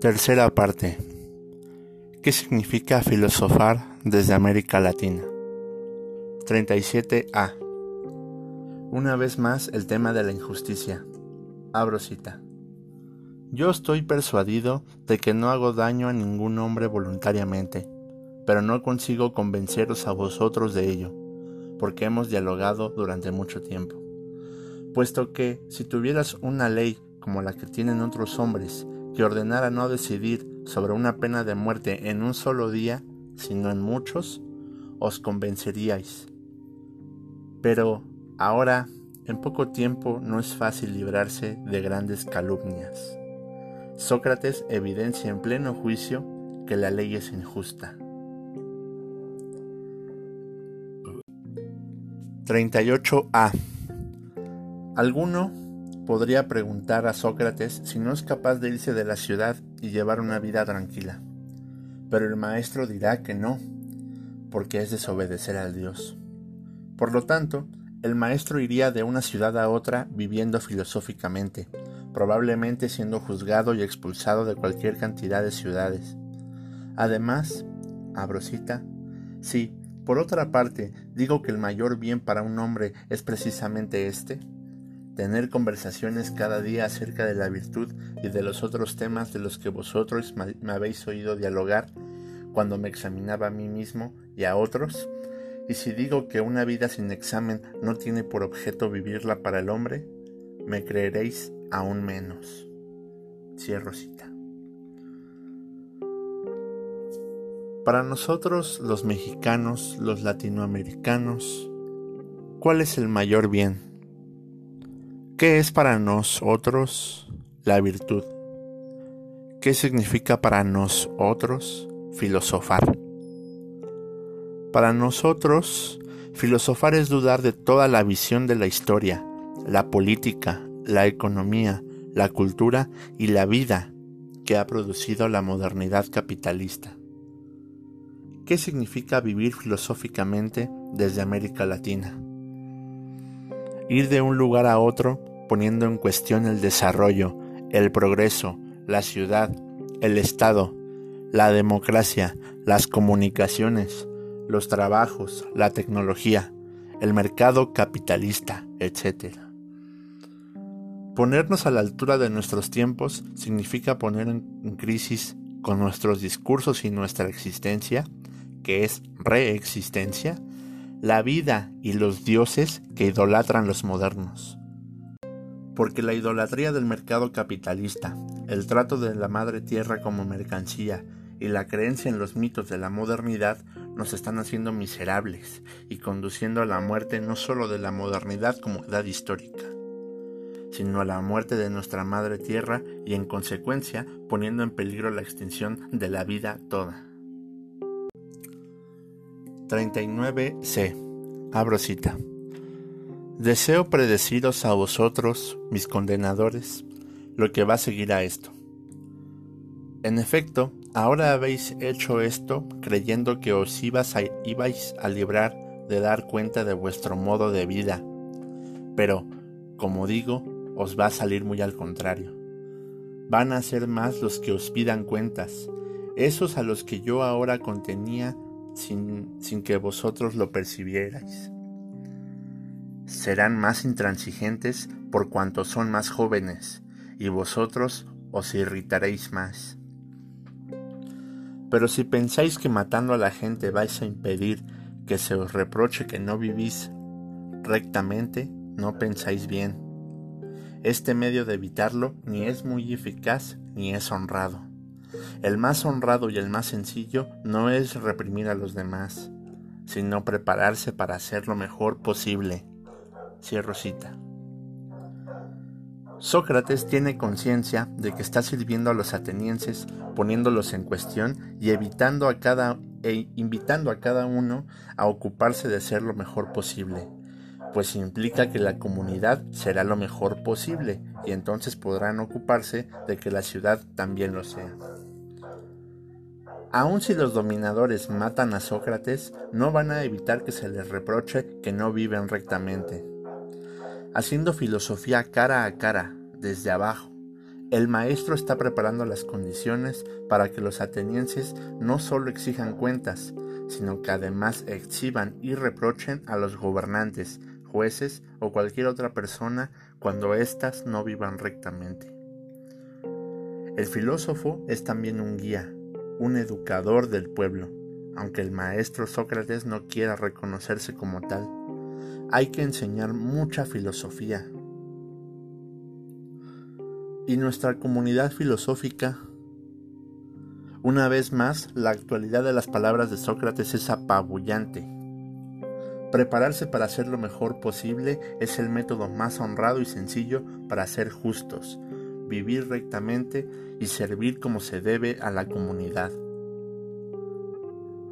Tercera parte. ¿Qué significa filosofar desde América Latina? 37a. Una vez más el tema de la injusticia. Abro cita. Yo estoy persuadido de que no hago daño a ningún hombre voluntariamente, pero no consigo convenceros a vosotros de ello, porque hemos dialogado durante mucho tiempo. Puesto que si tuvieras una ley como la que tienen otros hombres, que ordenara no decidir sobre una pena de muerte en un solo día, sino en muchos, os convenceríais. Pero ahora, en poco tiempo, no es fácil librarse de grandes calumnias. Sócrates evidencia en pleno juicio que la ley es injusta. 38a. Alguno podría preguntar a Sócrates si no es capaz de irse de la ciudad y llevar una vida tranquila. Pero el maestro dirá que no, porque es desobedecer al Dios. Por lo tanto, el maestro iría de una ciudad a otra viviendo filosóficamente, probablemente siendo juzgado y expulsado de cualquier cantidad de ciudades. Además, abrosita, si, por otra parte, digo que el mayor bien para un hombre es precisamente este, tener conversaciones cada día acerca de la virtud y de los otros temas de los que vosotros me habéis oído dialogar cuando me examinaba a mí mismo y a otros, y si digo que una vida sin examen no tiene por objeto vivirla para el hombre, me creeréis aún menos. Cierro cita. Para nosotros los mexicanos, los latinoamericanos, ¿cuál es el mayor bien? ¿Qué es para nosotros la virtud? ¿Qué significa para nosotros filosofar? Para nosotros, filosofar es dudar de toda la visión de la historia, la política, la economía, la cultura y la vida que ha producido la modernidad capitalista. ¿Qué significa vivir filosóficamente desde América Latina? ir de un lugar a otro poniendo en cuestión el desarrollo, el progreso, la ciudad, el Estado, la democracia, las comunicaciones, los trabajos, la tecnología, el mercado capitalista, etc. Ponernos a la altura de nuestros tiempos significa poner en crisis con nuestros discursos y nuestra existencia, que es reexistencia, la vida y los dioses que idolatran los modernos. Porque la idolatría del mercado capitalista, el trato de la madre tierra como mercancía y la creencia en los mitos de la modernidad nos están haciendo miserables y conduciendo a la muerte no solo de la modernidad como edad histórica, sino a la muerte de nuestra madre tierra y en consecuencia poniendo en peligro la extinción de la vida toda. 39c. Abro cita. Deseo predeciros a vosotros, mis condenadores, lo que va a seguir a esto. En efecto, ahora habéis hecho esto creyendo que os ibais a, ibais a librar de dar cuenta de vuestro modo de vida. Pero, como digo, os va a salir muy al contrario. Van a ser más los que os pidan cuentas, esos a los que yo ahora contenía sin, que vosotros lo percibierais. Serán más intransigentes por cuanto son más jóvenes, y vosotros os irritaréis más. Pero si pensáis que matando a la gente vais a impedir que se os reproche que no vivís rectamente, no pensáis bien. Este medio de evitarlo ni es muy eficaz ni es honrado. El más honrado y el más sencillo no es reprimir a los demás, sino prepararse para hacer lo mejor posible. Cierro cita. Sócrates tiene conciencia de que está sirviendo a los atenienses, poniéndolos en cuestión y evitando a cada e invitando a cada uno a ocuparse de ser lo mejor posible, pues implica que la comunidad será lo mejor posible y entonces podrán ocuparse de que la ciudad también lo sea. Aun si los dominadores matan a Sócrates, no van a evitar que se les reproche que no viven rectamente. Haciendo filosofía cara a cara, desde abajo, El maestro está preparando las condiciones para que los atenienses no solo exijan cuentas, sino que además exhiban y reprochen a los gobernantes, jueces o cualquier otra persona cuando éstas no vivan rectamente. El filósofo es también un guía, un educador del pueblo, aunque el maestro Sócrates no quiera reconocerse como tal. Hay que enseñar mucha filosofía. Y nuestra comunidad filosófica una vez más, la actualidad de las palabras de Sócrates es apabullante. Prepararse para hacer lo mejor posible es el método más honrado y sencillo para ser justos, vivir rectamente y servir como se debe a la comunidad.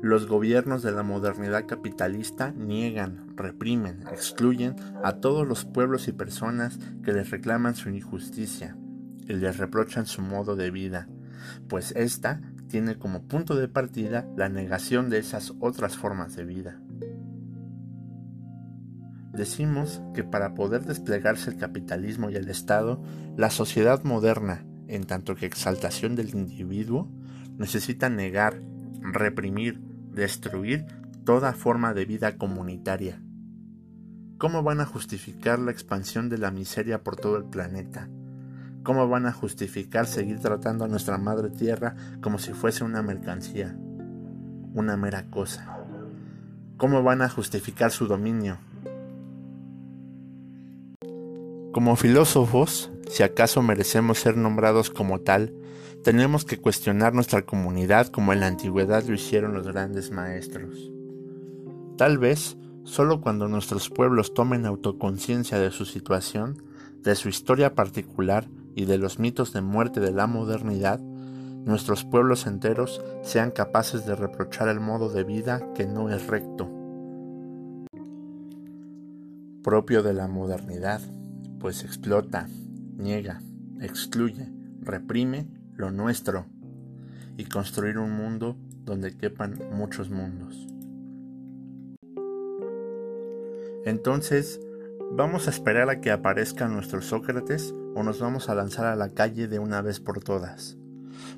Los gobiernos de la modernidad capitalista niegan, reprimen, excluyen a todos los pueblos y personas que les reclaman su injusticia y les reprochan su modo de vida, pues ésta tiene como punto de partida la negación de esas otras formas de vida. Decimos que para poder desplegarse el capitalismo y el Estado, la sociedad moderna, en tanto que exaltación del individuo, necesita negar, reprimir, destruir toda forma de vida comunitaria. ¿Cómo van a justificar la expansión de la miseria por todo el planeta? ¿Cómo van a justificar seguir tratando a nuestra madre tierra como si fuese una mercancía, una mera cosa? ¿Cómo van a justificar su dominio? Como filósofos, si acaso merecemos ser nombrados como tal, tenemos que cuestionar nuestra comunidad como en la antigüedad lo hicieron los grandes maestros. Tal vez, solo cuando nuestros pueblos tomen autoconciencia de su situación, de su historia particular, y de los mitos de muerte de la modernidad, nuestros pueblos enteros sean capaces de reprochar el modo de vida que no es recto, propio de la modernidad, pues explota, niega, excluye, reprime lo nuestro y construir un mundo donde quepan muchos mundos. Entonces, ¿vamos a esperar a que aparezca nuestro Sócrates o nos vamos a lanzar a la calle de una vez por todas?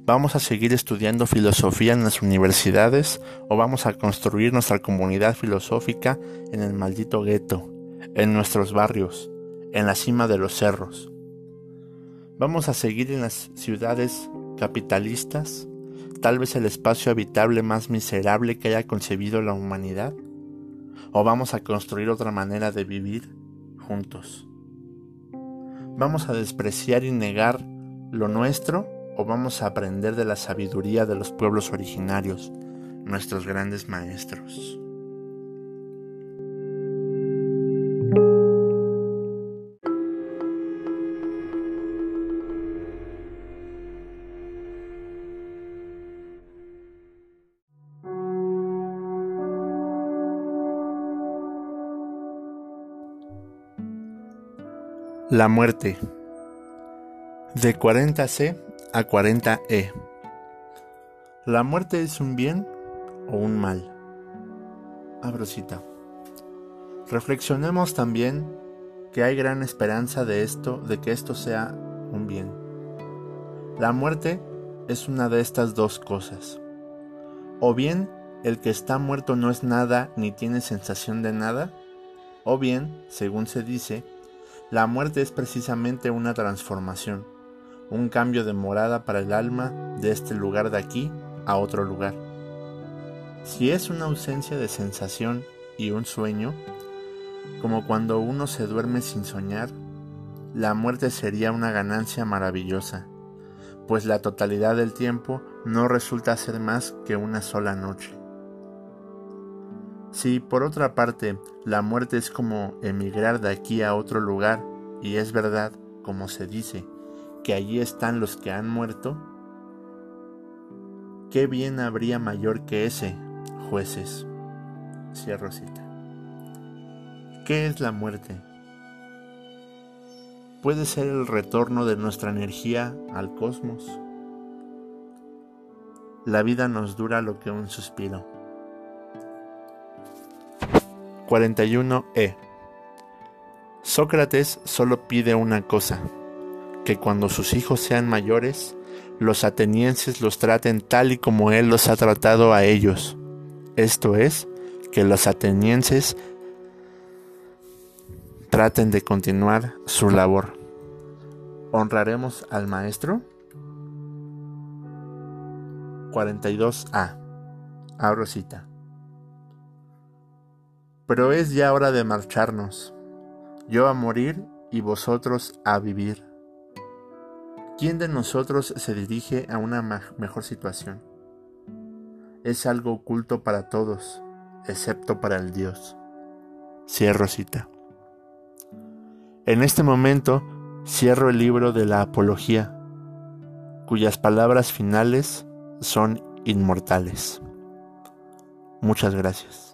¿Vamos a seguir estudiando filosofía en las universidades o vamos a construir nuestra comunidad filosófica en el maldito gueto, en nuestros barrios, en la cima de los cerros? ¿Vamos a seguir en las ciudades capitalistas, tal vez el espacio habitable más miserable que haya concebido la humanidad? ¿O vamos a construir otra manera de vivir juntos? ¿Vamos a despreciar y negar lo nuestro o vamos a aprender de la sabiduría de los pueblos originarios, nuestros grandes maestros? La muerte. De 40C a 40E. ¿La muerte es un bien o un mal? Abrosita. Reflexionemos también que hay gran esperanza de esto, de que esto sea un bien. La muerte es una de estas dos cosas. O bien el que está muerto no es nada ni tiene sensación de nada, o bien, según se dice, la muerte es precisamente una transformación, un cambio de morada para el alma de este lugar de aquí a otro lugar. Si es una ausencia de sensación y un sueño, como cuando uno se duerme sin soñar, la muerte sería una ganancia maravillosa, pues la totalidad del tiempo no resulta ser más que una sola noche. Si por otra parte la muerte es como emigrar de aquí a otro lugar, y es verdad, como se dice, que allí están los que han muerto, ¿qué bien habría mayor que ese, jueces? Cierro cita. ¿Qué es la muerte? Puede ser el retorno de nuestra energía al cosmos. La vida nos dura lo que un suspiro. 41e. Sócrates solo pide una cosa, que cuando sus hijos sean mayores, los atenienses los traten tal y como él los ha tratado a ellos. Esto es, que los atenienses traten de continuar su labor. ¿Honraremos al maestro? 42a. Abro cita. Pero es ya hora de marcharnos, yo a morir y vosotros a vivir. ¿Quién de nosotros se dirige a una mejor situación? Es algo oculto para todos, excepto para el Dios. Cierro cita. En este momento cierro el libro de la Apología, cuyas palabras finales son inmortales. Muchas gracias.